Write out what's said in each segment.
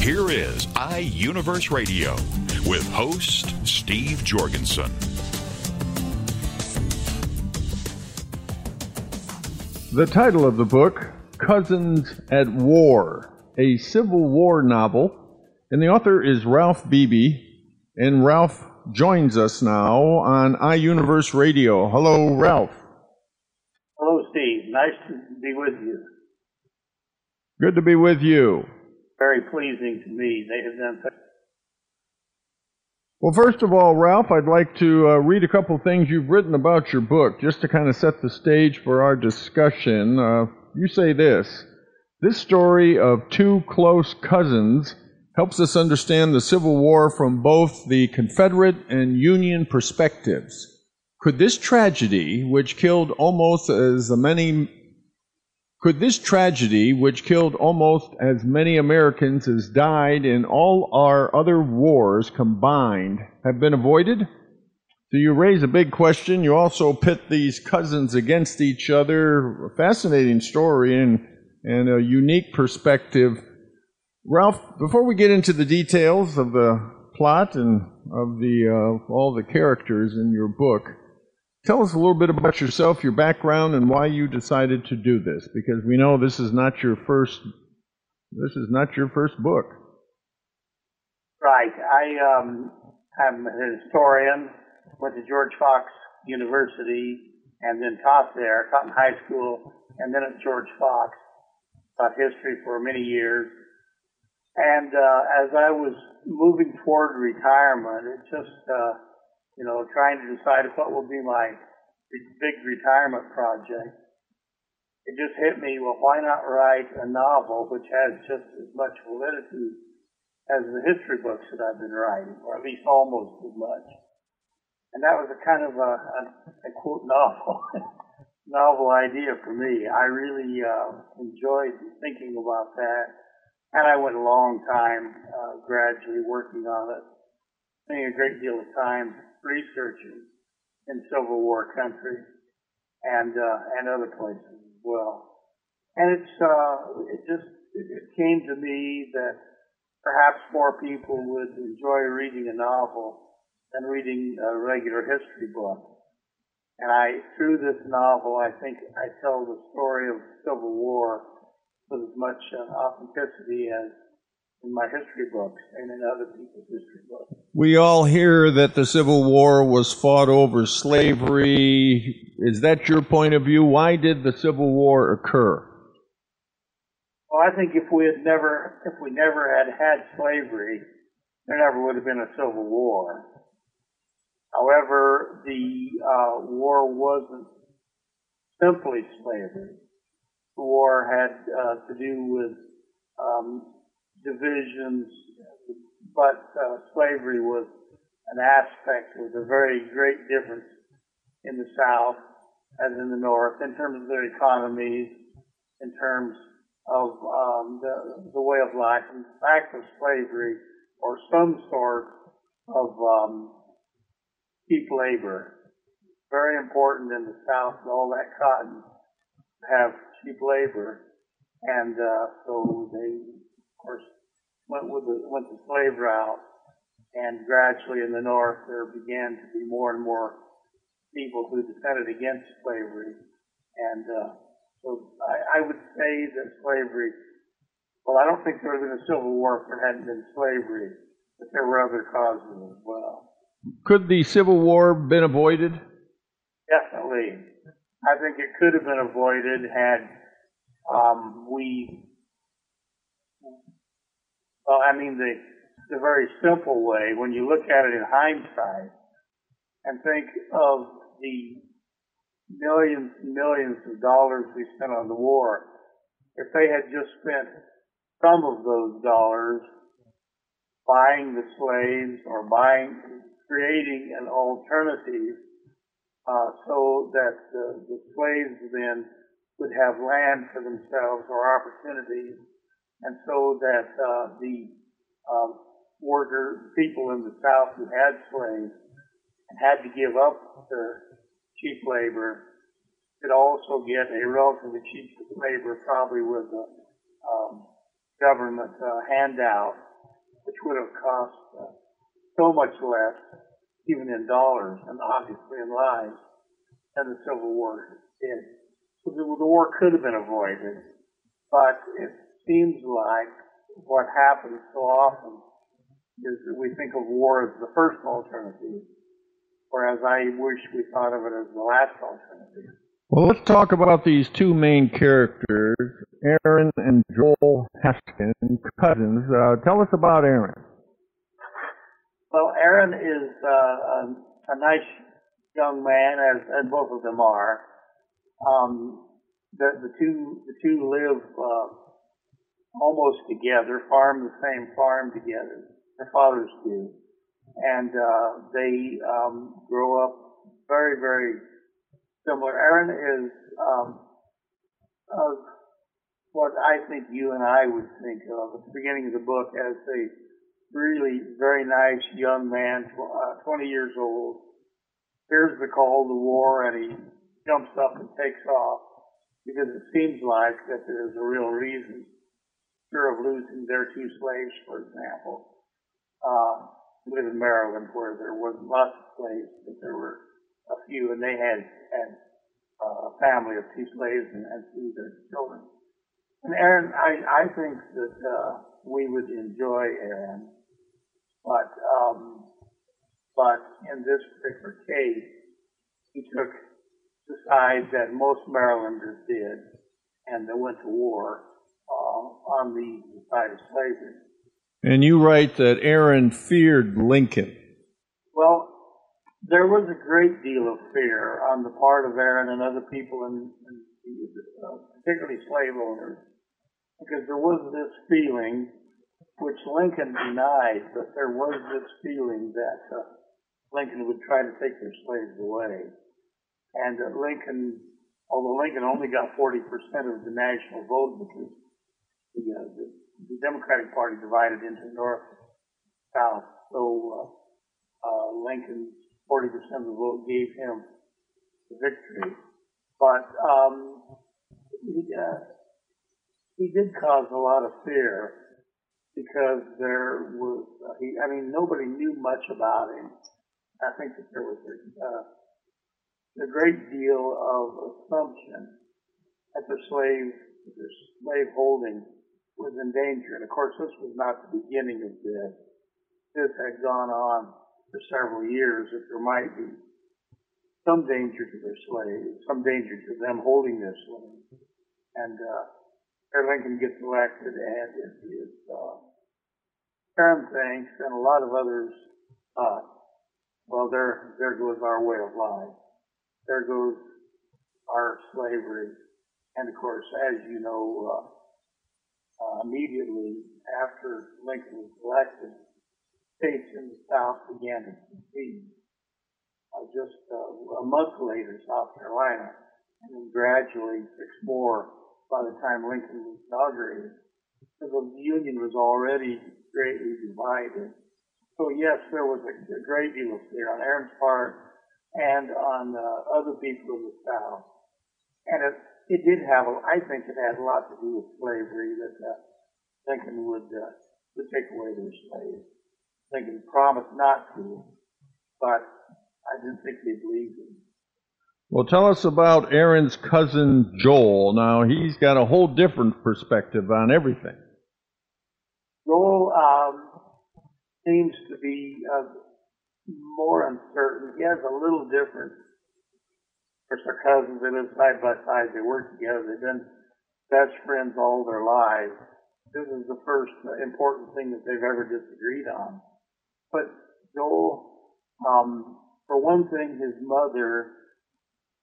Here is iUniverse Radio with host Steve Jorgensen. The title of the book, Cousins at War, a Civil War novel, and the author is Ralph Beebe, and Ralph joins us now on iUniverse Radio. Hello, Ralph. Hello, Steve. Nice to be with you. Good to be with you. Very pleasing to me. They have done Well, first of all, Ralph, I'd like to uh, read a couple things you've written about your book, just to kind of set the stage for our discussion. Uh, you say this This story of two close cousins helps us understand the Civil War from both the Confederate and Union perspectives. Could this tragedy, which killed almost as many could this tragedy, which killed almost as many Americans as died in all our other wars combined, have been avoided? So you raise a big question. You also pit these cousins against each other. A fascinating story and, and a unique perspective. Ralph, before we get into the details of the plot and of the uh, all the characters in your book, Tell us a little bit about yourself, your background, and why you decided to do this. Because we know this is not your first. This is not your first book. right. I um, am a historian. Went to George Fox University and then taught there. Taught in high school and then at George Fox. Taught history for many years. And uh, as I was moving toward retirement, it just uh, you know, trying to decide what will be my big retirement project. It just hit me, well, why not write a novel which has just as much validity as the history books that I've been writing, or at least almost as much. And that was a kind of a, a, a quote novel, novel idea for me. I really uh, enjoyed thinking about that, and I went a long time uh, gradually working on it, spending a great deal of time researching in Civil War countries and uh, and other places as well. And it's uh, it just it came to me that perhaps more people would enjoy reading a novel than reading a regular history book. And I, through this novel, I think I tell the story of the Civil War with as much uh, authenticity as in my history books and in other people's history books. We all hear that the Civil War was fought over slavery. Is that your point of view? Why did the Civil War occur? Well, I think if we had never, if we never had had slavery, there never would have been a Civil War. However, the uh, war wasn't simply slavery. The war had uh, to do with um, divisions, but uh, slavery was an aspect, was a very great difference in the South as in the North in terms of their economies, in terms of um, the, the way of life. In the fact, of slavery or some sort of um, cheap labor. Very important in the South all that cotton have cheap labor. And uh, so they, of course, went with the, went the slave route, and gradually in the North there began to be more and more people who defended against slavery, and uh, so I, I would say that slavery. Well, I don't think there would have been a civil war if there hadn't been slavery, but there were other causes as well. Could the Civil War been avoided? Definitely. I think it could have been avoided had um, we well, I mean, the, the very simple way, when you look at it in hindsight and think of the millions and millions of dollars we spent on the war, if they had just spent some of those dollars buying the slaves or buying, creating an alternative uh, so that the, the slaves then would have land for themselves or opportunities, and so that uh, the uh, worker people in the South who had slaves and had to give up their cheap labor could also get a relatively cheap labor, probably with a um, government uh, handout which would have cost uh, so much less, even in dollars and obviously in lives, than the Civil War did. So the, the war could have been avoided, but it seems like what happens so often is that we think of war as the first alternative, whereas I wish we thought of it as the last alternative. Well, let's talk about these two main characters, Aaron and Joel Haskin, cousins. Uh, tell us about Aaron. Well, Aaron is uh, a, a, nice young man, as, as both of them are. Um, the, the two the two live uh, almost together, farm the same farm together. Their fathers do, and uh, they um, grow up very very similar. Aaron is um, of what I think you and I would think of at the beginning of the book as a really very nice young man, uh, 20 years old. Hears the call to war and he jumps up and takes off because it seems like that there's a real reason, fear of losing their two slaves, for example. Uh, live in Maryland where there wasn't lots of slaves, but there were a few, and they had had uh, a family of two slaves and, and two their children. And Aaron, I, I think that uh, we would enjoy Aaron, but um, but in this particular case, he took the side that most Marylanders did, and they went to war on the side of slavery. And you write that Aaron feared Lincoln. Well, there was a great deal of fear on the part of Aaron and other people, in, in uh, particularly slave owners, because there was this feeling, which Lincoln denied, but there was this feeling that uh, Lincoln would try to take their slaves away. And uh, Lincoln, although Lincoln only got 40% of the national vote because the, uh, the, the Democratic Party divided into North South, so uh, uh, Lincoln's 40% of the vote gave him the victory. But um, he, uh, he did cause a lot of fear because there was, uh, he, I mean, nobody knew much about him. I think that there was a, uh, a great deal of assumption that the slave, the slave holding was in danger. And of course, this was not the beginning of this. This had gone on for several years that there might be some danger to their slaves, some danger to them holding their slaves. And uh, Lincoln gets elected, and it is uh, Aaron thinks, and a lot of others thought, well, there, there goes our way of life. There goes our slavery. And of course, as you know, uh, uh, immediately after Lincoln was elected, states in the South began to secede. Uh, just uh, a month later, South Carolina, and then gradually six more by the time Lincoln was inaugurated. So the Union was already greatly divided. So yes, there was a, a great deal of fear on Aaron's part and on uh, other people in the South. And it, it did have, a, I think it had a lot to do with slavery that uh, Lincoln would, uh, would take away their slaves thinking promised not to, but I didn't think they believed him. Well, tell us about Aaron's cousin Joel. Now, he's got a whole different perspective on everything. Joel um, seems to be uh, more uncertain. He has a little different. Course, their cousins, they live side by side. They work together. They've been best friends all their lives. This is the first important thing that they've ever disagreed on. But Joel, um, for one thing, his mother,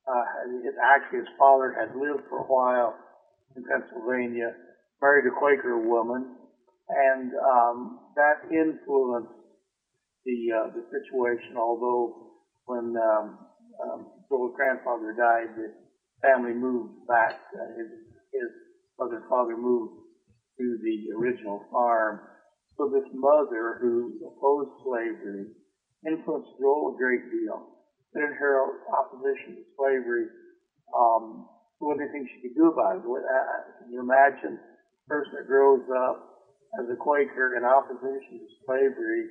uh, it, actually his father had lived for a while in Pennsylvania, married a Quaker woman, and um, that influenced the uh, the situation. Although when um, um, Joel's grandfather died, the family moved back. Uh, his his mother and father moved to the original farm. So this mother who opposed slavery influenced Joel a great deal. But in her opposition to slavery, um, what do you think she could do about it? What, uh, can you imagine a person that grows up as a Quaker in opposition to slavery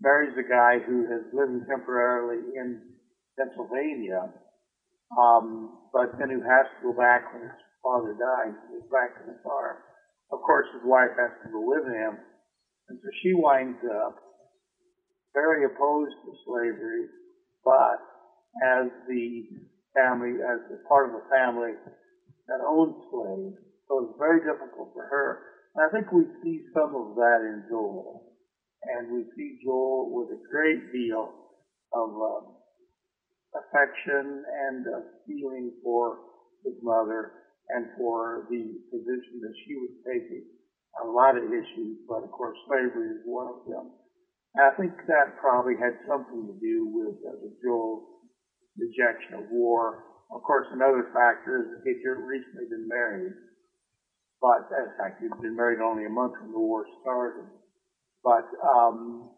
marries a guy who has lived temporarily in Pennsylvania, um, but then who has to go back when his father dies, goes back to the farm. Of course, his wife has to go with him, and so she winds up very opposed to slavery, but as the family, as a part of a family that owned slaves, so it's very difficult for her. And I think we see some of that in Joel, and we see Joel with a great deal of uh, affection and uh, feeling for his mother and for the position that she was taking a lot of issues, but of course slavery is one of them. And I think that probably had something to do with uh, the Joel's rejection of war. Of course, another factor is that he had recently been married, but in fact he'd been married only a month when the war started. But um,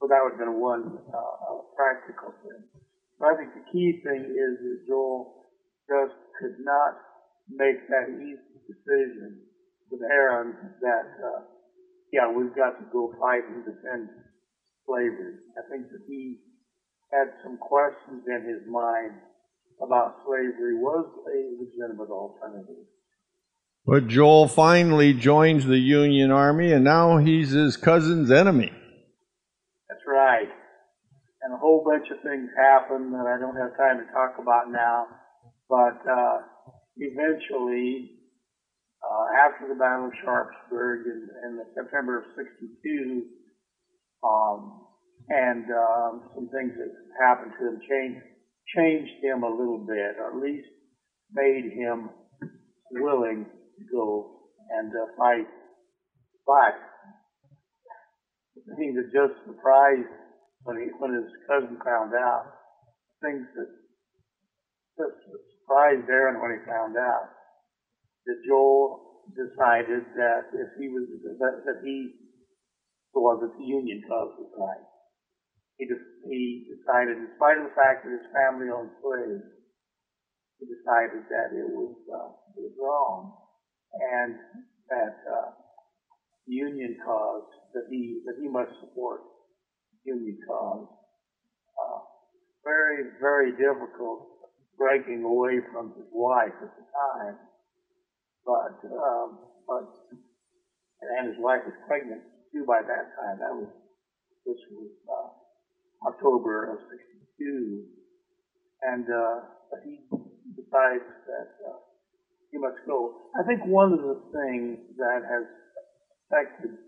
but that would have been one uh, practical thing. But I think the key thing is that Joel just could not make that easy decision with Aaron that, uh, yeah, we've got to go fight and defend slavery. I think that he had some questions in his mind about slavery was a legitimate alternative. But Joel finally joins the Union Army, and now he's his cousin's enemy. And a whole bunch of things happen that I don't have time to talk about now. But uh, eventually, uh, after the Battle of Sharpsburg in, in the September of 62, um, and um, some things that happened to him changed, changed him a little bit, or at least made him willing to go and uh, fight. But the thing that just surprised when he when his cousin found out, things that just surprised Aaron when he found out that Joel decided that if he was that, that he was that the Union cause was right. He just, he decided, in spite of the fact that his family owned slaves, he decided that it was uh, it was wrong, and that uh, the Union cause that he that he must support Union cause. Uh, very very difficult breaking away from his wife at the time. But, um, but, and his wife was pregnant too by that time. That was, this was, uh, October of 62. And, uh, but he decides that, uh, he must go. I think one of the things that has affected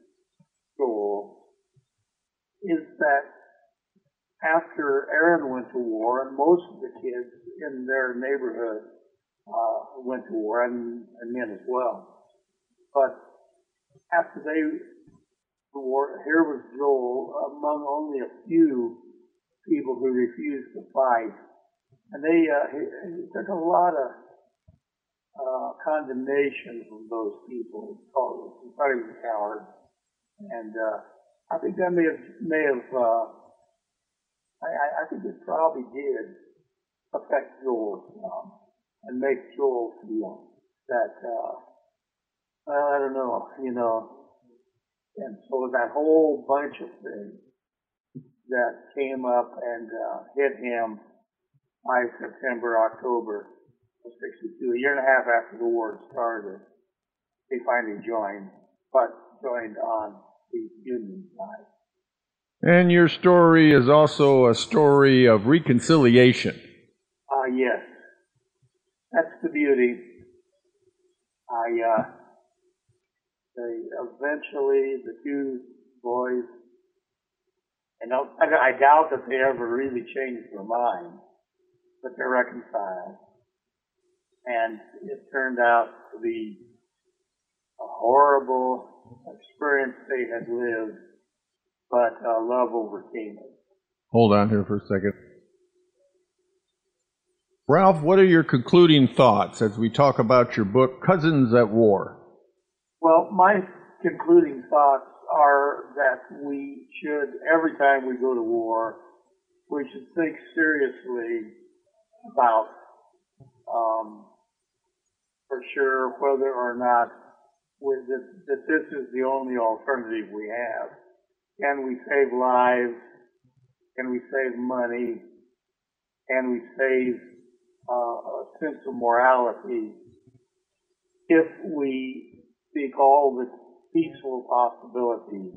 Joel is that after Aaron went to war, and most of the kids in their neighborhood uh, went to war, and, and men as well. But after they the war, here was Joel among only a few people who refused to fight, and they uh, he, he took a lot of uh, condemnation from those people. Called he thought he was a and uh, I think that may have may have uh, I, I think it probably did affect Joel um, and make Joel feel that, uh, well, I don't know, you know. And so that whole bunch of things that came up and uh, hit him by September, October of 62, a year and a half after the war started, he finally joined, but joined on And your story is also a story of reconciliation. Ah, uh, yes. That's the beauty. I, uh, they eventually, the two boys, and I, I doubt that they ever really changed their mind, but they're reconciled. And it turned out to be a horrible experience they had lived, but uh, love overcame it. Hold on here for a second. Ralph, what are your concluding thoughts as we talk about your book, Cousins at War? Well, my concluding thoughts are that we should, every time we go to war, we should think seriously about, um, for sure, whether or not that, that this is the only alternative we have. Can we save lives? Can we save money? Can we save uh, a sense of morality if we seek all the peaceful possibilities?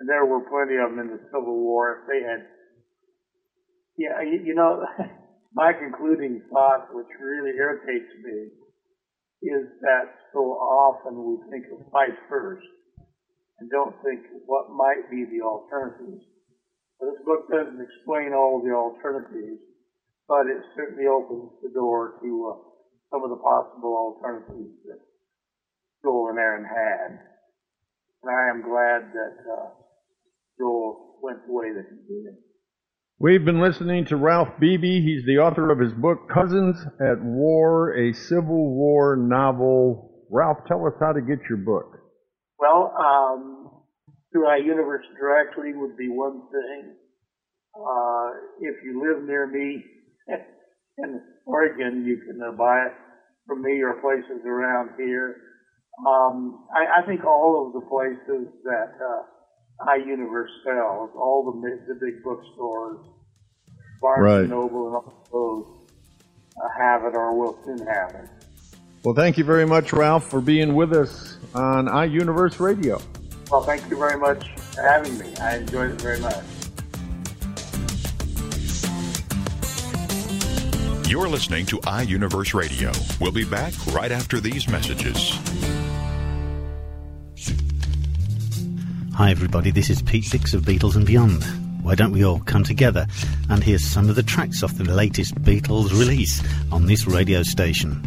And there were plenty of them in the Civil War. If they had yeah, you, you know, my concluding thought, which really irritates me, is that so often we think of fight first and don't think what might be the alternatives. This book doesn't explain all the alternatives, but it certainly opens the door to uh, some of the possible alternatives that Joel and Aaron had. And I am glad that uh, Joel went the way that he did. We've been listening to Ralph Beebe. He's the author of his book, Cousins at War, a Civil War novel. Ralph, tell us how to get your book. Well, um, through iUniverse directly would be one thing. Uh, if you live near me in Oregon, you can uh, buy it from me or places around here. Um, I, I, think all of the places that uh, iUniverse sells, all the the big bookstores, Barnes right. and Noble, and all those uh, have it or will soon have it. Well, thank you very much, Ralph, for being with us on iUniverse Radio. Well, thank you very much for having me. I enjoyed it very much. You're listening to iUniverse Radio. We'll be back right after these messages. Hi, everybody, this is Pete Six of Beatles and Beyond. Why don't we all come together and hear some of the tracks off the latest Beatles release on this radio station?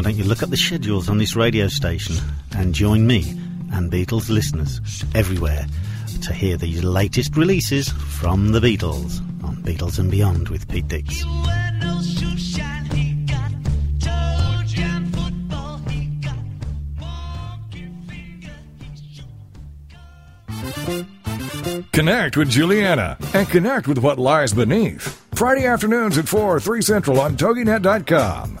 Why don't you look up the schedules on this radio station and join me and Beatles listeners everywhere to hear the latest releases from the Beatles on Beatles and Beyond with Pete Dix. Connect with Juliana and connect with what lies beneath. Friday afternoons at 4, 3 Central on TogiNet.com.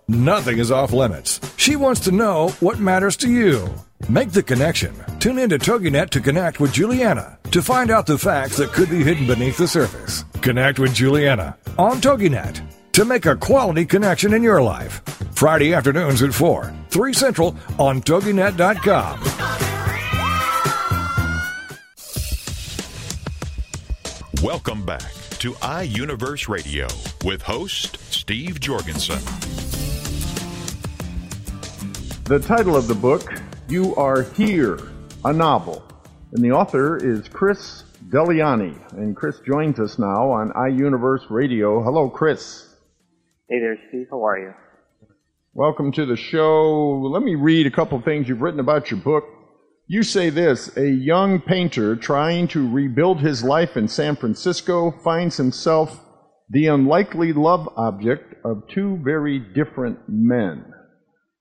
Nothing is off limits. She wants to know what matters to you. Make the connection. Tune in to TogiNet to connect with Juliana to find out the facts that could be hidden beneath the surface. Connect with Juliana on TogiNet to make a quality connection in your life. Friday afternoons at 4, 3 Central on TogiNet.com. Welcome back to iUniverse Radio with host Steve Jorgensen. The title of the book, You Are Here, a novel. And the author is Chris Delyani. And Chris joins us now on iUniverse Radio. Hello, Chris. Hey there, Steve. How are you? Welcome to the show. Let me read a couple things you've written about your book. You say this A young painter trying to rebuild his life in San Francisco finds himself the unlikely love object of two very different men.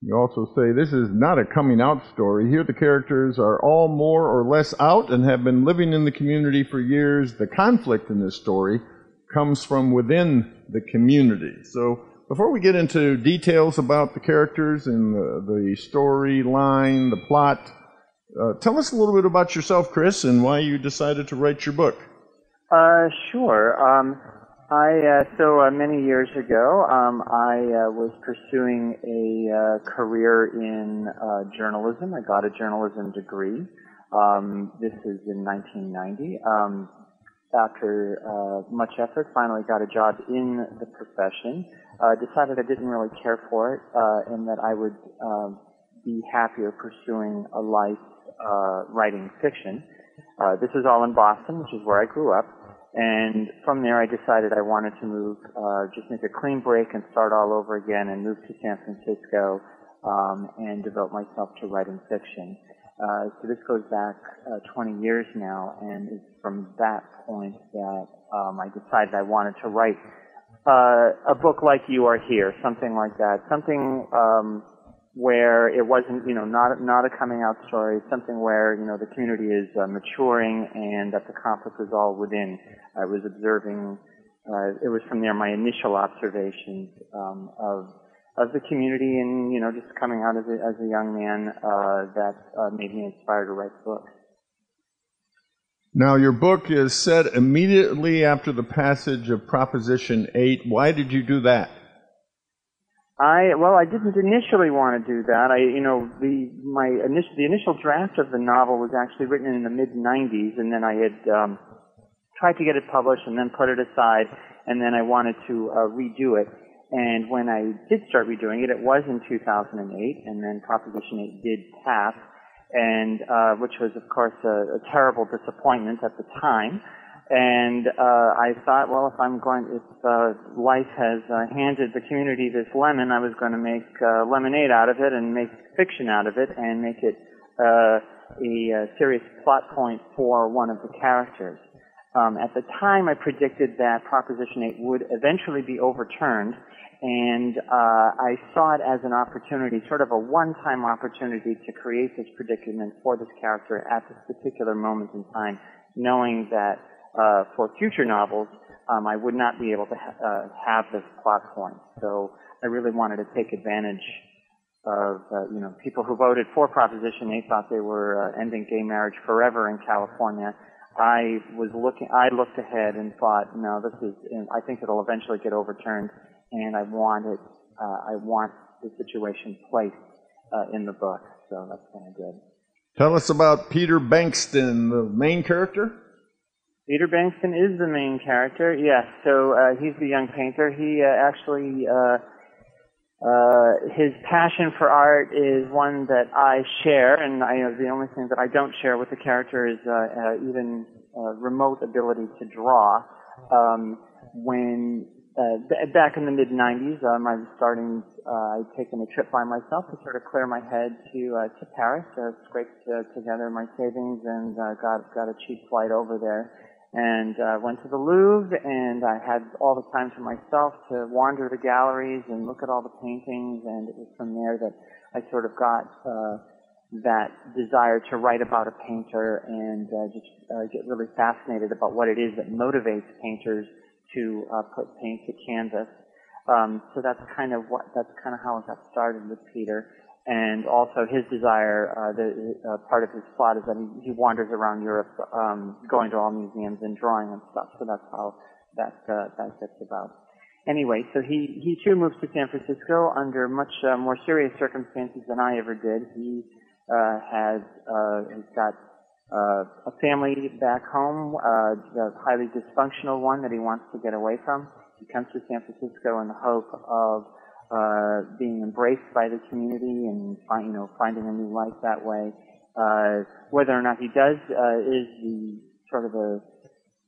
You also say this is not a coming out story. Here, the characters are all more or less out and have been living in the community for years. The conflict in this story comes from within the community. So, before we get into details about the characters and the, the storyline, the plot, uh, tell us a little bit about yourself, Chris, and why you decided to write your book. Uh, sure. Um, I uh, so uh, many years ago, um, I uh, was pursuing a uh, career in uh, journalism. I got a journalism degree. Um, this is in 1990. Um, after uh, much effort, finally got a job in the profession. Uh decided I didn't really care for it, uh and that I would uh be happier pursuing a life uh writing fiction. Uh this is all in Boston, which is where I grew up. And from there, I decided I wanted to move, uh, just make a clean break and start all over again and move to San Francisco um, and devote myself to writing fiction. Uh, so this goes back uh, 20 years now, and it's from that point that um, I decided I wanted to write uh, a book like You Are Here, something like that, something um, where it wasn't, you know, not not a coming out story, something where you know the community is uh, maturing and that the conflict is all within. I was observing. Uh, it was from there my initial observations um, of of the community and you know just coming out as a, as a young man uh, that uh, made me inspired to write the book. Now, your book is set immediately after the passage of Proposition 8. Why did you do that? I well, I didn't initially want to do that. I, you know, the my initial the initial draft of the novel was actually written in the mid '90s, and then I had um, tried to get it published and then put it aside, and then I wanted to uh, redo it. And when I did start redoing it, it was in 2008, and then Proposition 8 did pass, and uh, which was, of course, a, a terrible disappointment at the time. And uh, I thought, well, if I'm going, if uh, life has uh, handed the community this lemon, I was going to make uh, lemonade out of it and make fiction out of it and make it uh, a, a serious plot point for one of the characters. Um, at the time, I predicted that Proposition 8 would eventually be overturned, and uh, I saw it as an opportunity, sort of a one-time opportunity to create this predicament for this character at this particular moment in time, knowing that uh, for future novels, um, I would not be able to ha- uh, have this plot point. So I really wanted to take advantage of, uh, you know, people who voted for Proposition 8 thought they were uh, ending gay marriage forever in California. I was looking, I looked ahead and thought, no, this is, I think it'll eventually get overturned, and I wanted, uh, I want the situation placed uh, in the book. So that's kind of good. Tell us about Peter Bankston, the main character. Peter Bankston is the main character, yes. So uh, he's the young painter. He uh, actually, uh, uh, his passion for art is one that I share, and I, the only thing that I don't share with the character is uh, uh, even uh, remote ability to draw. Um, when uh, b- back in the mid '90s, um, I was starting. Uh, I'd taken a trip by myself to sort of clear my head to uh, to Paris. Uh, scraped uh, together my savings and uh, got got a cheap flight over there and uh, went to the Louvre, and I had all the time to myself to wander the galleries and look at all the paintings, and it was from there that I sort of got uh, that desire to write about a painter and uh, just uh, get really fascinated about what it is that motivates painters to uh, put paint to canvas. Um, so that's kind of what that's kind of how I got started with Peter and also his desire, uh, the, uh, part of his plot is that he, he wanders around Europe, um, going to all museums and drawing and stuff. So that's how that uh, that gets about. Anyway, so he he too moves to San Francisco under much uh, more serious circumstances than I ever did. He uh, has uh, has got uh, a family back home, uh, a highly dysfunctional one that he wants to get away from. He comes to San Francisco in the hope of uh, being embraced by the community and find, you know finding a new life that way. Uh, whether or not he does uh, is the sort of the,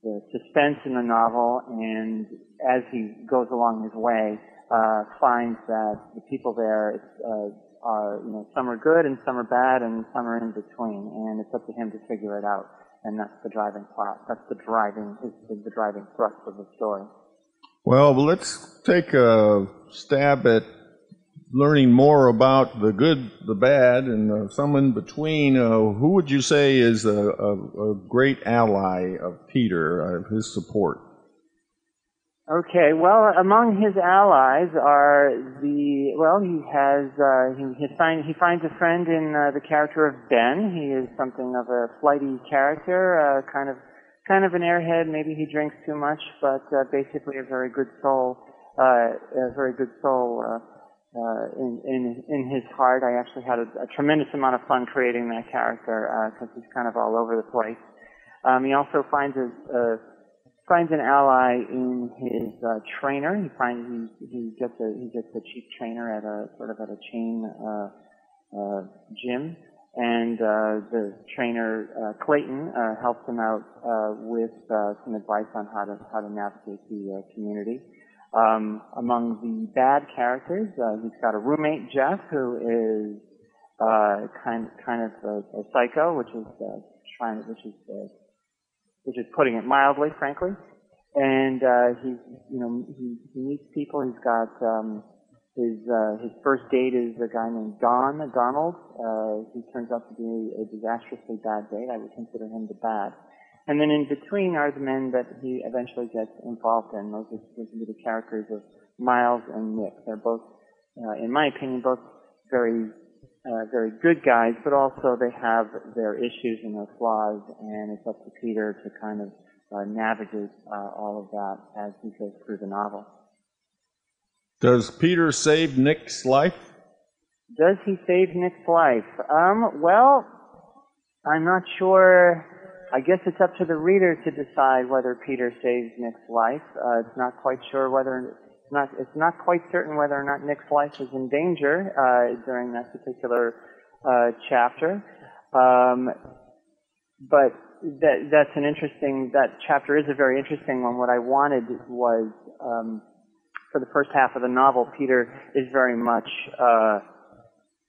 the suspense in the novel, and as he goes along his way, uh, finds that the people there uh, are you know some are good and some are bad and some are in between, and it's up to him to figure it out. And that's the driving plot. That's the driving is the driving thrust of the story. Well, let's take a stab at learning more about the good, the bad, and uh, some in between, uh, who would you say is a, a, a great ally of Peter, of his support? Okay, well, among his allies are the well, he has uh, he he, find, he finds a friend in uh, the character of Ben. He is something of a flighty character, uh, kind of kind of an airhead. Maybe he drinks too much, but uh, basically a very good soul, uh, a very good soul uh, uh, in in in his heart. I actually had a, a tremendous amount of fun creating that character because uh, he's kind of all over the place. Um, he also finds a, a finds an ally in his uh, trainer. He finds he, he gets a he gets a cheap trainer at a sort of at a chain uh, uh, gym, and uh, the trainer uh, Clayton uh, helps him out uh, with uh, some advice on how to how to navigate the uh, community. Um, among the bad characters, uh, he's got a roommate Jeff who is uh, kind kind of a, a psycho, which is trying which is which is putting it mildly, frankly. And uh, he, you know, he, he meets people. He's got um, his uh, his first date is a guy named Don Donald. Uh, he turns out to be a disastrously bad date. I would consider him the bad. And then in between are the men that he eventually gets involved in. Those are, those are the characters of Miles and Nick. They're both, uh, in my opinion, both very uh, very good guys, but also they have their issues and their flaws, and it's up to Peter to kind of uh, navigate uh, all of that as he goes through the novel. Does Peter save Nick's life? Does he save Nick's life? Um, well, I'm not sure. I guess it's up to the reader to decide whether Peter saves Nick's life. Uh, it's not quite sure whether it's not, it's not quite certain whether or not Nick's life is in danger uh, during that particular uh, chapter. Um, but that, that's an interesting, that chapter is a very interesting one. What I wanted was, um, for the first half of the novel, Peter is very much uh,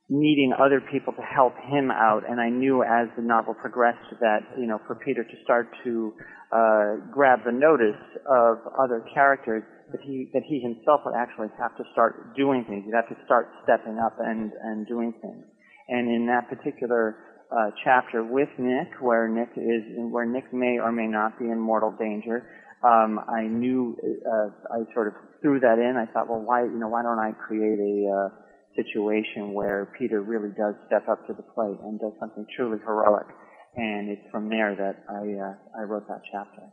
needing other people to help him out, and I knew as the novel progressed that, you know, for Peter to start to uh, grab the notice of other characters, that he that he himself would actually have to start doing things. He'd have to start stepping up and and doing things. And in that particular uh, chapter with Nick, where Nick is where Nick may or may not be in mortal danger, um, I knew uh, I sort of threw that in. I thought, well, why you know why don't I create a uh, situation where Peter really does step up to the plate and does something truly heroic? And it's from there that I uh, I wrote that chapter.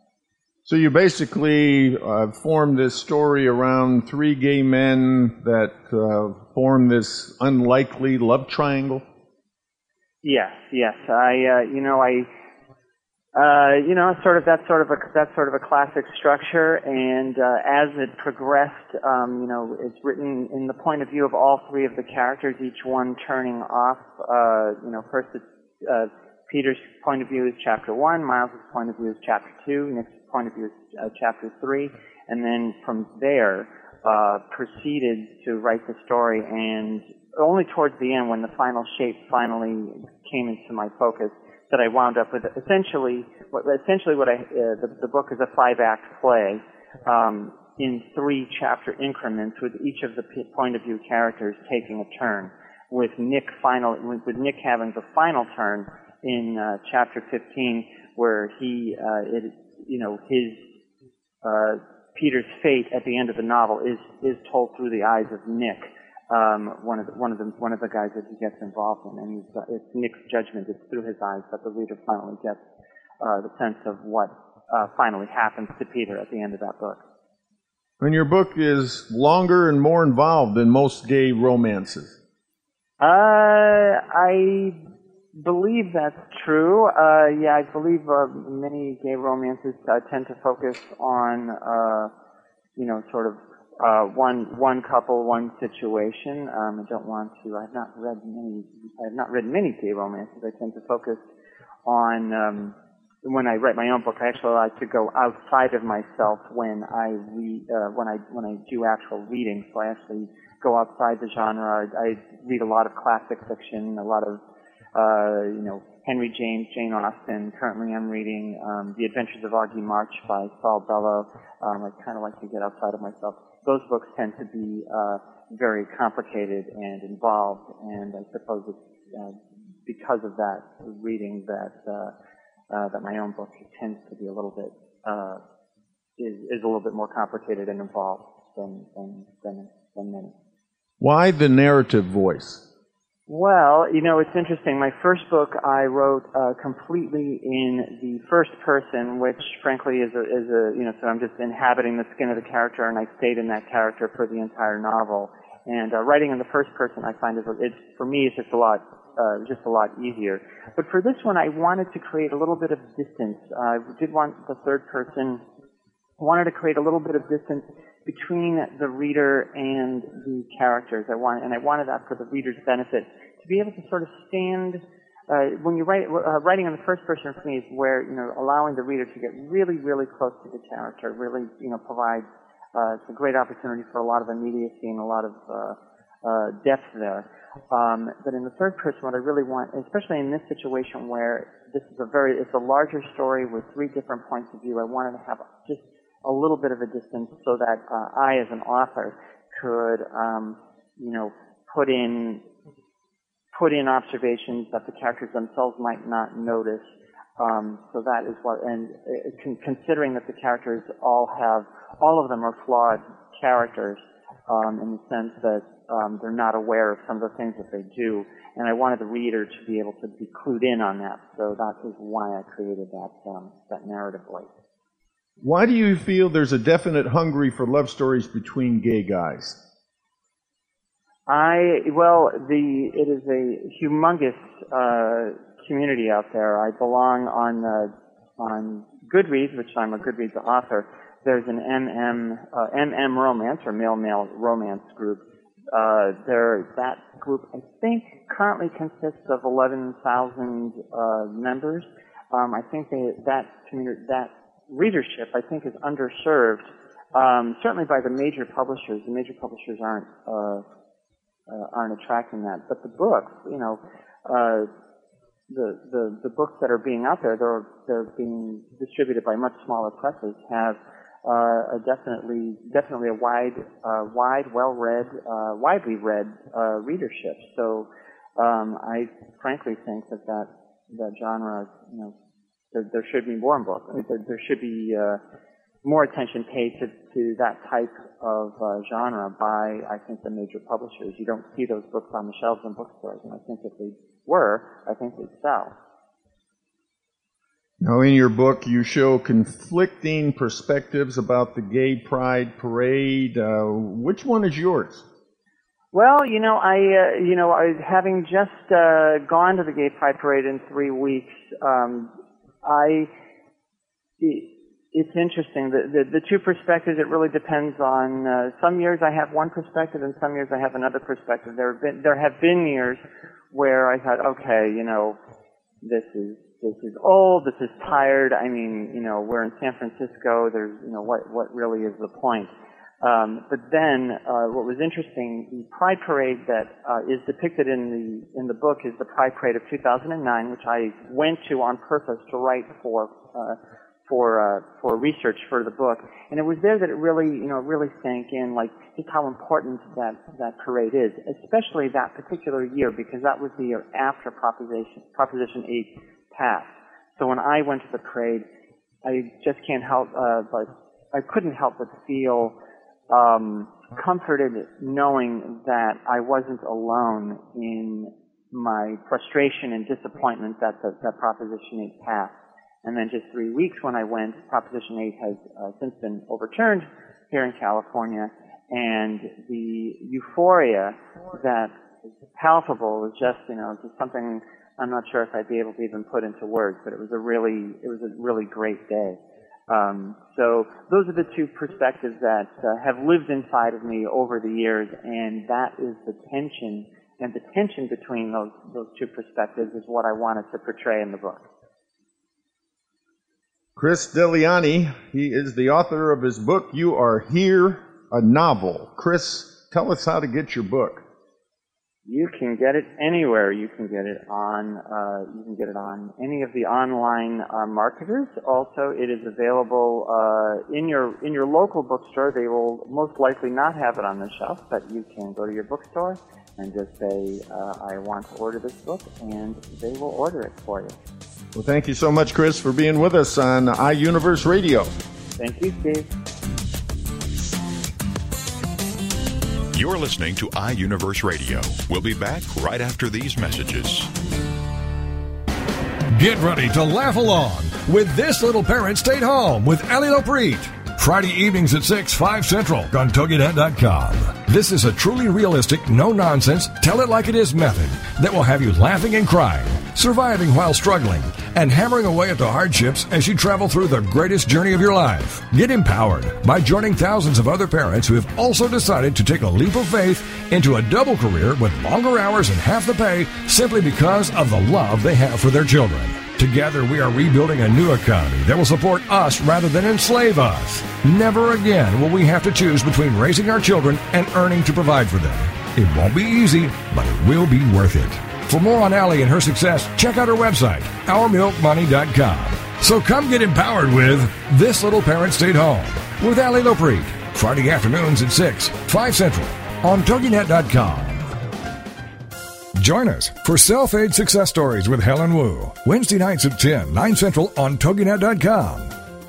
So you basically uh, formed this story around three gay men that uh, form this unlikely love triangle. Yes, yes. I, uh, you know, I, uh, you know, sort of that's sort of a that's sort of a classic structure, and uh, as it progressed, um, you know, it's written in the point of view of all three of the characters, each one turning off. Uh, you know, first it's uh, Peter's point of view is chapter one, Miles' point of view is chapter two, Nick's point of view is uh, chapter three, and then from there uh, proceeded to write the story. And only towards the end, when the final shape finally came into my focus, that I wound up with essentially, what, essentially what I, uh, the, the book is a five-act play. Um, in three chapter increments with each of the point of view characters taking a turn with Nick final with Nick having the final turn in uh, chapter 15 where he uh, it, you know his uh, Peter's fate at the end of the novel is is told through the eyes of Nick um, one of the, one of the one of the guys that he gets involved in and he's, it's Nick's judgment it's through his eyes that the reader finally gets uh, the sense of what uh, finally happens to Peter at the end of that book. And your book is longer and more involved than most gay romances. Uh, I believe that's true. Uh, yeah, I believe uh, many gay romances uh, tend to focus on, uh, you know, sort of uh, one one couple, one situation. Um, I don't want to. I've not read many. I've not read many gay romances. I tend to focus on. Um, when I write my own book, I actually like to go outside of myself when I read, uh, when I when I do actual reading. So I actually go outside the genre. I, I read a lot of classic fiction, a lot of uh, you know, Henry James, Jane Austen. Currently, I'm reading um, The Adventures of Augie March by Saul Bellow. Um, I kind of like to get outside of myself. Those books tend to be uh, very complicated and involved, and I suppose it's uh, because of that reading that uh, uh, that my own book tends to be a little bit uh, is is a little bit more complicated and involved than than than, than many. Why the narrative voice? Well, you know, it's interesting. My first book I wrote uh, completely in the first person, which frankly is a, is a, you know, so I'm just inhabiting the skin of the character and I stayed in that character for the entire novel. And uh, writing in the first person I find is, it's, for me, it's just a lot, uh, just a lot easier. But for this one, I wanted to create a little bit of distance. I did want the third person, wanted to create a little bit of distance between the reader and the characters. I want, and I wanted that for the reader's benefit to be able to sort of stand. Uh, when you write, uh, writing in the first person for me is where you know allowing the reader to get really, really close to the character, really you know provides uh, it's a great opportunity for a lot of immediacy and a lot of uh, uh, depth there. Um, but in the third person, what I really want, especially in this situation where this is a very, it's a larger story with three different points of view, I wanted to have just a little bit of a distance so that uh, I, as an author, could, um, you know, put in put in observations that the characters themselves might not notice. Um, so that is what, and uh, considering that the characters all have, all of them are flawed characters um, in the sense that um, they're not aware of some of the things that they do, and I wanted the reader to be able to be clued in on that. So that is why I created that um, that narrative voice. Why do you feel there's a definite hungry for love stories between gay guys? I well, the it is a humongous uh, community out there. I belong on uh, on Goodreads, which I'm a Goodreads author. There's an MM uh, MM romance or male male romance group. Uh, there that group I think currently consists of 11,000 uh, members. Um, I think they, that community that readership I think is underserved. Um, certainly by the major publishers. The major publishers aren't uh, uh, aren't attracting that. But the books, you know, uh, the, the, the books that are being out there, they're, they're being distributed by much smaller presses, have uh, a definitely, definitely a wide, uh, wide, well-read, uh, widely read uh, readership. So um, I frankly think that that, that genre, you know, there, there should be more books. I mean, there, there should be uh, more attention paid to, to that type of uh, genre by, I think, the major publishers. You don't see those books on the shelves in bookstores, and I think if they were, I think they'd sell. Now, in your book, you show conflicting perspectives about the Gay Pride Parade. Uh, which one is yours? Well, you know, I, uh, you know, I, having just uh, gone to the Gay Pride Parade in three weeks, um, I it's interesting. The, the, the two perspectives, it really depends on, uh, some years I have one perspective and some years I have another perspective. There have been, there have been years where I thought, okay, you know, this is, this is old, this is tired. I mean, you know, we're in San Francisco, there's, you know, what, what really is the point? Um, but then, uh, what was interesting, the Pride Parade that uh, is depicted in the in the book is the Pride Parade of 2009, which I went to on purpose to write for uh, for uh, for research for the book, and it was there that it really you know really sank in like just how important that that parade is, especially that particular year because that was the year after Proposition Proposition 8 passed. So when I went to the parade, I just can't help uh, but I couldn't help but feel um, comforted knowing that I wasn't alone in my frustration and disappointment that the, that Proposition 8 passed. And then just three weeks when I went, Proposition 8 has uh, since been overturned here in California, and the euphoria that is palpable is just, you know, just something I'm not sure if I'd be able to even put into words, but it was a really, it was a really great day. Um, so those are the two perspectives that uh, have lived inside of me over the years, and that is the tension, and the tension between those those two perspectives is what I wanted to portray in the book. Chris Delyani, he is the author of his book, You Are Here, a novel. Chris, tell us how to get your book. You can get it anywhere. You can get it on. Uh, you can get it on any of the online uh, marketers. Also, it is available uh, in your in your local bookstore. They will most likely not have it on the shelf, but you can go to your bookstore and just say, uh, "I want to order this book," and they will order it for you. Well, thank you so much, Chris, for being with us on iUniverse Radio. Thank you, Steve. You're listening to iUniverse Radio. We'll be back right after these messages. Get ready to laugh along with This Little Parent Stayed Home with Ali Lopreet. Friday evenings at 6, 5 Central on TogiNet.com. This is a truly realistic, no nonsense, tell it like it is method that will have you laughing and crying, surviving while struggling, and hammering away at the hardships as you travel through the greatest journey of your life. Get empowered by joining thousands of other parents who have also decided to take a leap of faith into a double career with longer hours and half the pay simply because of the love they have for their children. Together, we are rebuilding a new economy that will support us rather than enslave us. Never again will we have to choose between raising our children and earning to provide for them. It won't be easy, but it will be worth it. For more on Allie and her success, check out her website, ourmilkmoney.com. So come get empowered with This Little Parent Stayed Home with Allie Lopreet. Friday afternoons at 6, 5 Central on TogiNet.com. Join us for Self Aid Success Stories with Helen Wu. Wednesday nights at 10, 9 Central on TogiNet.com.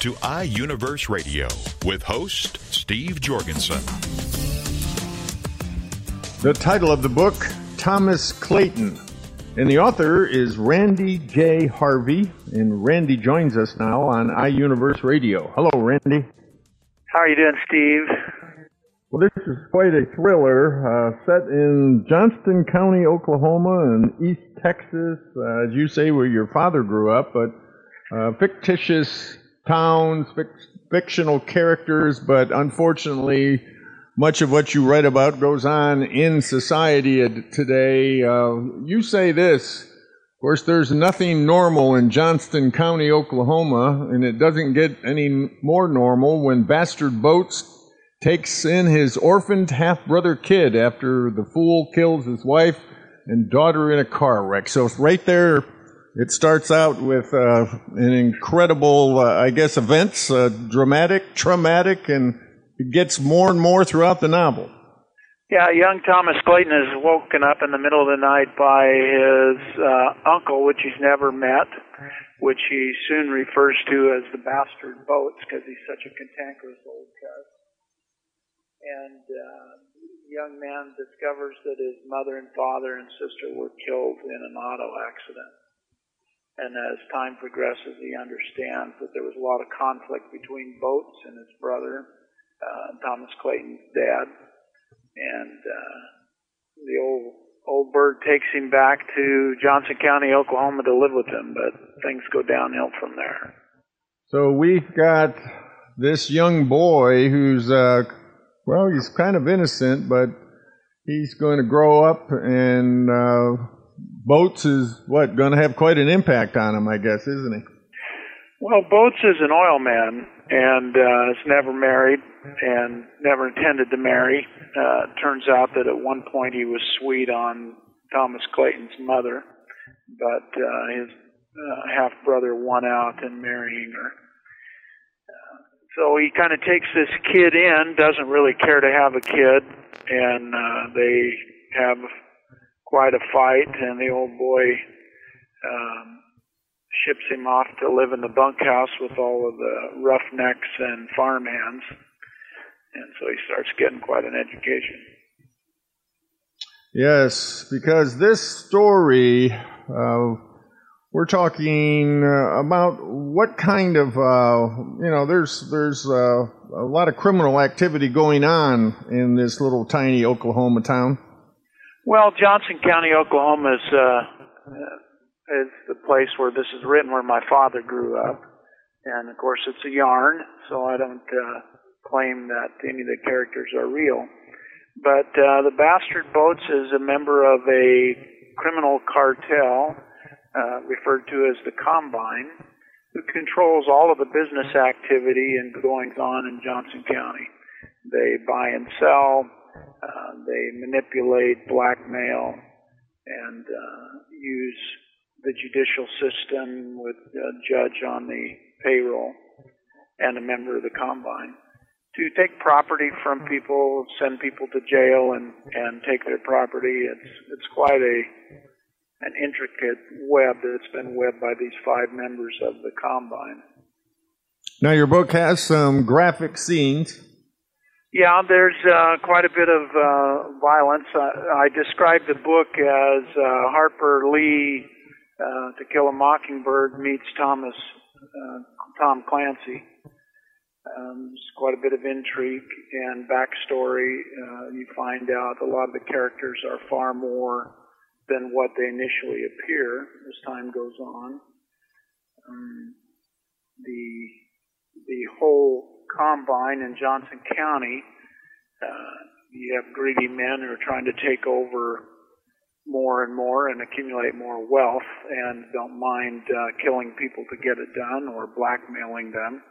to iUniverse Radio with host Steve Jorgensen. The title of the book, Thomas Clayton. And the author is Randy J. Harvey. And Randy joins us now on iUniverse Radio. Hello, Randy. How are you doing, Steve? Well, this is quite a thriller uh, set in Johnston County, Oklahoma, and East Texas, uh, as you say, where your father grew up, but uh, fictitious towns, fic- fictional characters, but unfortunately, much of what you write about goes on in society today. Uh, you say this. Of course, there's nothing normal in Johnston County, Oklahoma, and it doesn't get any more normal when Bastard Boats takes in his orphaned half brother kid after the fool kills his wife and daughter in a car wreck. So, right there, it starts out with uh, an incredible, uh, I guess, events, uh, dramatic, traumatic, and it gets more and more throughout the novel. Yeah, young Thomas Clayton is woken up in the middle of the night by his uh, uncle, which he's never met, which he soon refers to as the bastard boats because he's such a cantankerous old cuss. And uh, young man discovers that his mother and father and sister were killed in an auto accident. And as time progresses, he understands that there was a lot of conflict between Boats and his brother, uh, Thomas Clayton's dad. And uh, the old old bird takes him back to Johnson County, Oklahoma to live with him, but things go downhill from there. So we've got this young boy who's, uh, well, he's kind of innocent, but he's going to grow up and uh, Boats is what going to have quite an impact on him, I guess, isn't he? Well, Boats is an oil man and uh, is never married and never intended to marry. Uh, turns out that at one point he was sweet on Thomas Clayton's mother, but uh, his uh, half brother won out in marrying her. Uh, so he kind of takes this kid in, doesn't really care to have a kid, and uh, they have quite a fight, and the old boy um, ships him off to live in the bunkhouse with all of the roughnecks and farmhands. And so he starts getting quite an education. Yes, because this story, uh, we're talking uh, about what kind of, uh, you know, there's there's uh, a lot of criminal activity going on in this little tiny Oklahoma town. Well, Johnson County, Oklahoma is uh, is the place where this is written, where my father grew up, and of course it's a yarn, so I don't uh, claim that any of the characters are real. But uh, the Bastard Boats is a member of a criminal cartel uh, referred to as the Combine, who controls all of the business activity and goings on in Johnson County. They buy and sell, uh, they manipulate, blackmail, and uh, use the judicial system with a judge on the payroll and a member of the Combine to take property from people, send people to jail, and and take their property. It's it's quite a an intricate web that's been webbed by these five members of the combine. Now, your book has some graphic scenes. Yeah, there's uh, quite a bit of uh, violence. I, I describe the book as uh, Harper Lee uh, To Kill a Mockingbird meets Thomas uh, Tom Clancy. Um, there's quite a bit of intrigue and backstory. Uh, you find out a lot of the characters are far more than what they initially appear as time goes on. Um, the the whole combine in Johnson County, uh, you have greedy men who are trying to take over more and more and accumulate more wealth and don't mind uh, killing people to get it done or blackmailing them.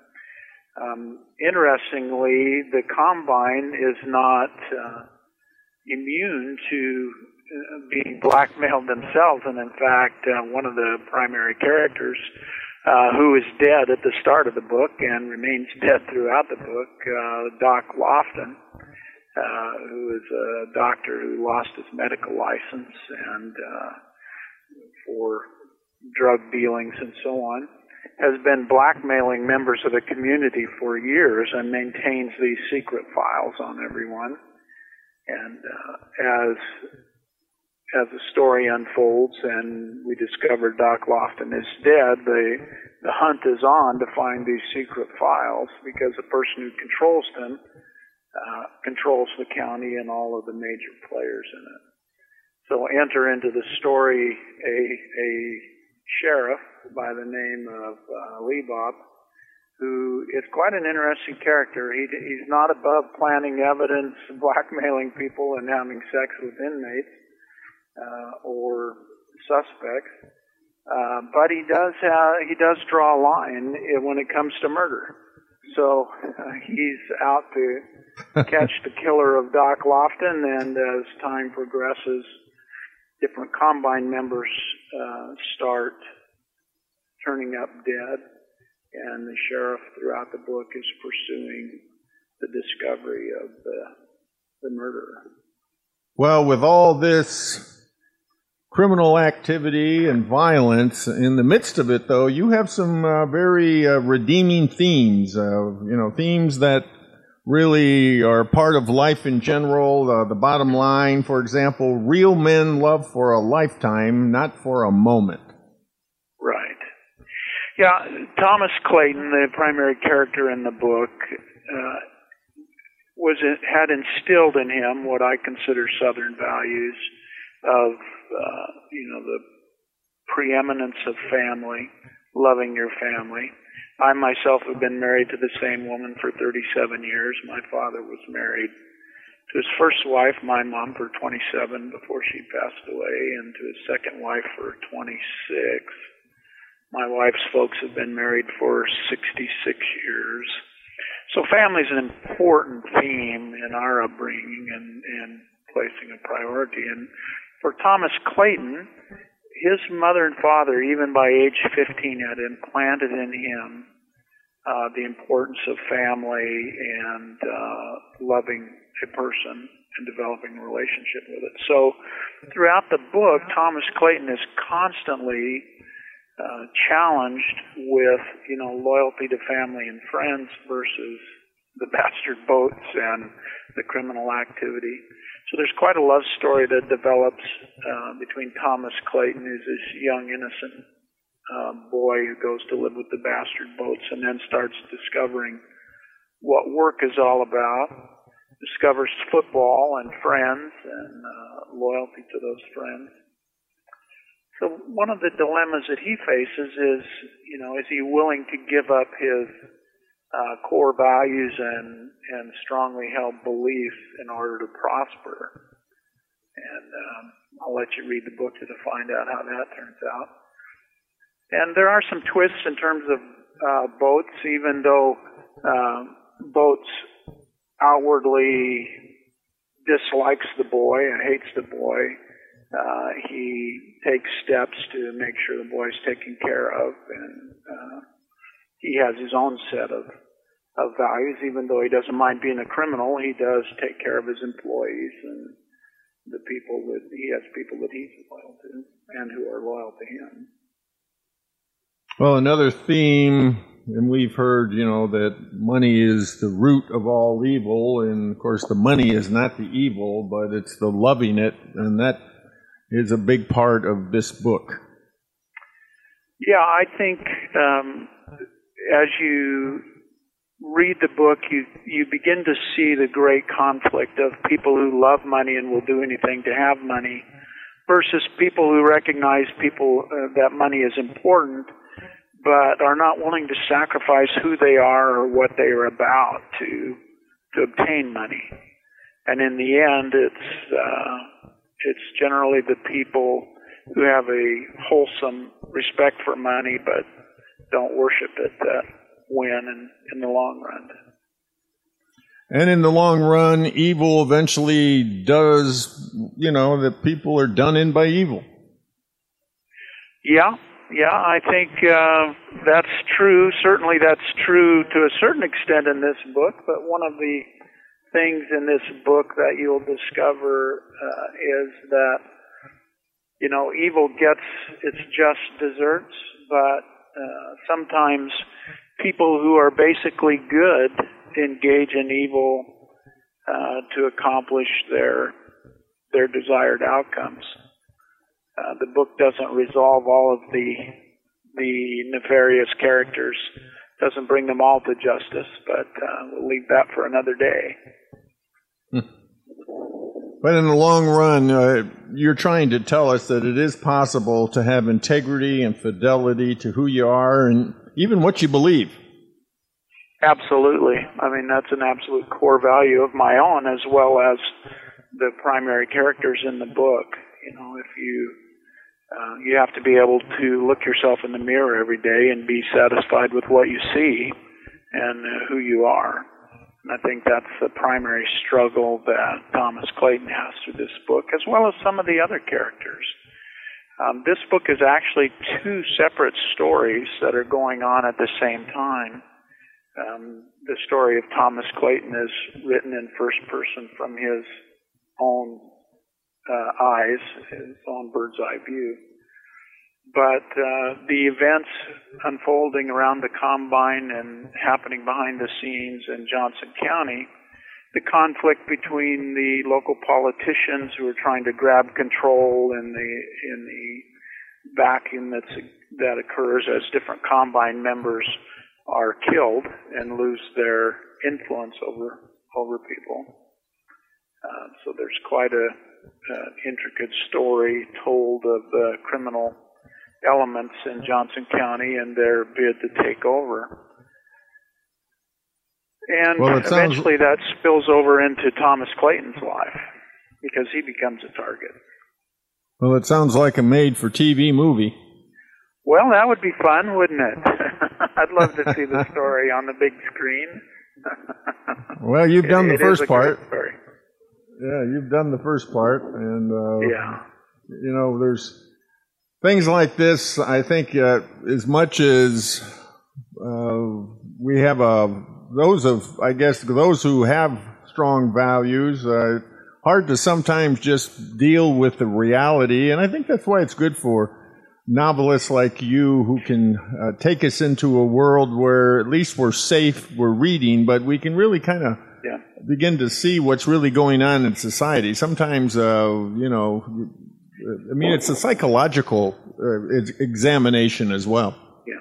Um, interestingly, the combine is not uh, immune to uh, being blackmailed themselves, and in fact, uh, one of the primary characters, uh, who is dead at the start of the book and remains dead throughout the book, uh, Doc Lofton, uh, who is a doctor who lost his medical license and uh, for drug dealings and so on has been blackmailing members of the community for years and maintains these secret files on everyone. And uh, as as the story unfolds and we discover Doc Lofton is dead, the the hunt is on to find these secret files because the person who controls them uh, controls the county and all of the major players in it. So enter into the story a a sheriff by the name of uh, Bob, who is quite an interesting character. He, he's not above planting evidence, blackmailing people, and having sex with inmates uh, or suspects. Uh, but he does have, he does draw a line when it comes to murder. So uh, he's out to catch the killer of Doc Lofton, and as time progresses, different combine members uh, start turning up dead, and the sheriff throughout the book is pursuing the discovery of the, the murderer. Well, with all this criminal activity and violence in the midst of it, though, you have some uh, very uh, redeeming themes. Uh, you know, themes that really are part of life in general. Uh, the bottom line, for example, real men love for a lifetime, not for a moment. Right. Yeah, Thomas Clayton, the primary character in the book, uh, was had instilled in him what I consider Southern values of uh, you know the preeminence of family, loving your family, I myself have been married to the same woman for 37 years. My father was married to his first wife, my mom, for 27 before she passed away, and to his second wife for 26. My wife's folks have been married for 66 years. So family is an important theme in our upbringing and, and placing a priority. And for Thomas Clayton, his mother and father, even by age 15, had implanted in him uh, the importance of family and uh, loving a person and developing a relationship with it. So, throughout the book, Thomas Clayton is constantly uh, challenged with, you know, loyalty to family and friends versus the bastard boats and the criminal activity. So there's quite a love story that develops uh, between Thomas Clayton, who's this young, innocent uh, boy who goes to live with the bastard boats and then starts discovering what work is all about, discovers football and friends and uh, loyalty to those friends. So one of the dilemmas that he faces is, you know, is he willing to give up his uh, core values and and strongly held beliefs in order to prosper? And um, I'll let you read the book to find out how that turns out. And there are some twists in terms of uh, boats, even though uh, boats outwardly dislikes the boy and hates the boy uh, he takes steps to make sure the boy's taken care of, and uh, he has his own set of of values. Even though he doesn't mind being a criminal, he does take care of his employees and the people that he has people that he's loyal to and who are loyal to him. Well, another theme, and we've heard, you know, that money is the root of all evil, and of course, the money is not the evil, but it's the loving it, and that is a big part of this book. Yeah, I think um, as you read the book, you you begin to see the great conflict of people who love money and will do anything to have money, versus people who recognize people uh, that money is important, but are not willing to sacrifice who they are or what they are about to to obtain money. And in the end, it's uh, it's generally the people who have a wholesome respect for money but don't worship it that win in, in the long run. And in the long run, evil eventually does, you know, that people are done in by evil. Yeah, yeah, I think uh, that's true. Certainly, that's true to a certain extent in this book. But one of the things in this book that you'll discover uh, is that you know evil gets its just desserts, but uh, sometimes people who are basically good engage in evil uh, to accomplish their their desired outcomes. Uh, the book doesn't resolve all of the the nefarious characters, doesn't bring them all to justice, but uh, we'll leave that for another day. But in the long run, uh, you're trying to tell us that it is possible to have integrity and fidelity to who you are and even what you believe. Absolutely. I mean, that's an absolute core value of my own as well as the primary characters in the book. You know, if you uh, you have to be able to look yourself in the mirror every day and be satisfied with what you see and uh, who you are. I think that's the primary struggle that Thomas Clayton has through this book, as well as some of the other characters. Um, this book is actually two separate stories that are going on at the same time. Um, the story of Thomas Clayton is written in first person from his own uh, eyes, his own bird's eye view. But uh, the events unfolding around the combine and happening behind the scenes in Johnson County, the conflict between the local politicians who are trying to grab control in the in the vacuum that's that occurs as different combine members are killed and lose their influence over over people. Uh, so there's quite a uh, intricate story told of the criminal elements in Johnson County and their bid to take over. And well, eventually sounds... that spills over into Thomas Clayton's life because he becomes a target. Well, it sounds like a made for TV movie. Well, that would be fun, wouldn't it? I'd love to see the story on the big screen. well, you've done it, the first part. Yeah, you've done the first part, and uh, yeah, you know, there's things like this, I think, uh, as much as uh, we have a those of I guess those who have strong values, uh, hard to sometimes just deal with the reality, and I think that's why it's good for novelists like you who can uh, take us into a world where at least we're safe, we're reading, but we can really kind of Yeah. begin to see what's really going on in society. Sometimes, uh, you know, I mean, it's a psychological uh, examination as well. Yeah.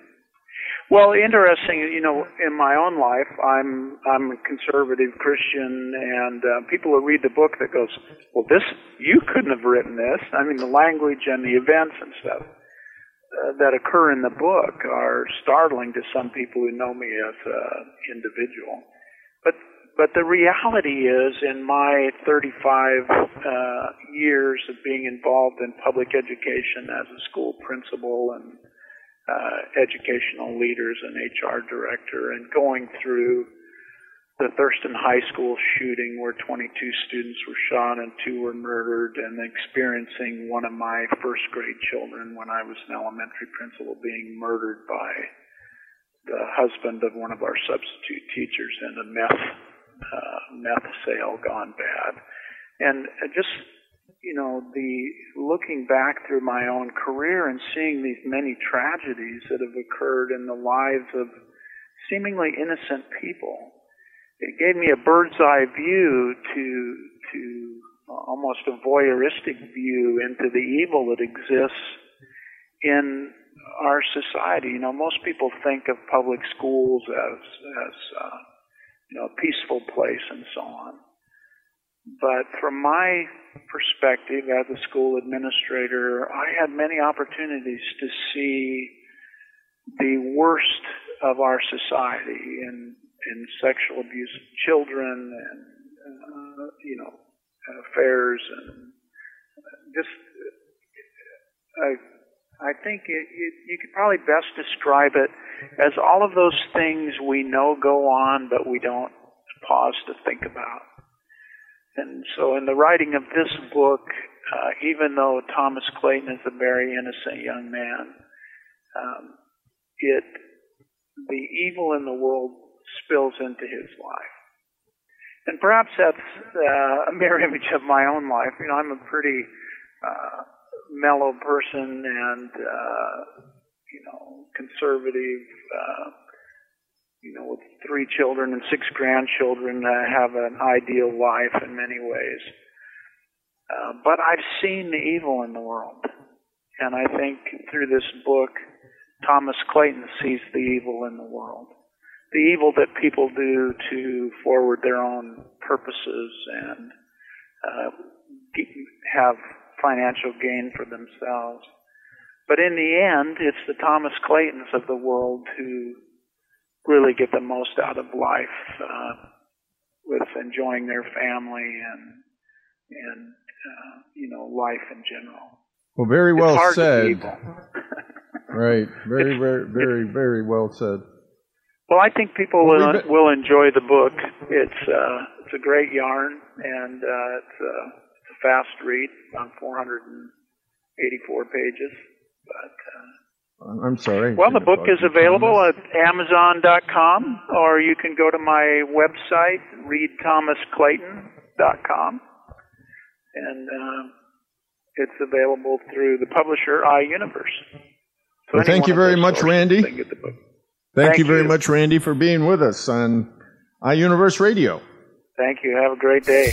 Well, interesting. You know, in my own life, I'm I'm a conservative Christian, and uh, people who read the book that goes, "Well, this you couldn't have written this." I mean, the language and the events and stuff uh, that occur in the book are startling to some people who know me as an individual. But but the reality is, in my 35 uh, years of being involved in public education as a school principal and uh, educational leaders and HR director, and going through the Thurston High School shooting where 22 students were shot and two were murdered, and experiencing one of my first grade children when I was an elementary principal being murdered by the husband of one of our substitute teachers in a meth uh, meth sale gone bad, and uh, just you know the looking back through my own career and seeing these many tragedies that have occurred in the lives of seemingly innocent people, it gave me a bird's eye view to to almost a voyeuristic view into the evil that exists in our society. You know, most people think of public schools as as uh, you know a peaceful place and so on. But from my perspective as a school administrator, I had many opportunities to see the worst of our society in in sexual abuse of children and uh, you know affairs and just I I think it, it, you could probably best describe it as all of those things we know go on, but we don't pause to think about. And so, in the writing of this book, uh, even though Thomas Clayton is a very innocent young man, um, it the evil in the world spills into his life. And perhaps that's uh, a mirror image of my own life. You know, I'm a pretty uh, mellow person and uh, you know conservative. Uh, you know, with three children and six grandchildren, uh, have an ideal life in many ways. Uh, but I've seen the evil in the world, and I think through this book, Thomas Clayton sees the evil in the world. The evil that people do to forward their own purposes and uh, have financial gain for themselves. But in the end, it's the Thomas Claytons of the world who really get the most out of life uh, with enjoying their family and and uh, you know life in general. Well, very well said. Right. Very, It's- very, very, very well said. Well, I think people Well, will, will enjoy the book. It's uh, it's a great yarn, and uh, it's, it's a fast read, on 484 pages. But uh, I'm sorry. well, the book is available at Amazon.com, or you can go to my website, readthomasclayton.com, and uh, it's available through the publisher iUniverse. So Well, thank you very much, Randy. get the book. Thank, Thank you very you. much, Randy, for being with us on iUniverse Radio. Thank you. Have a great day.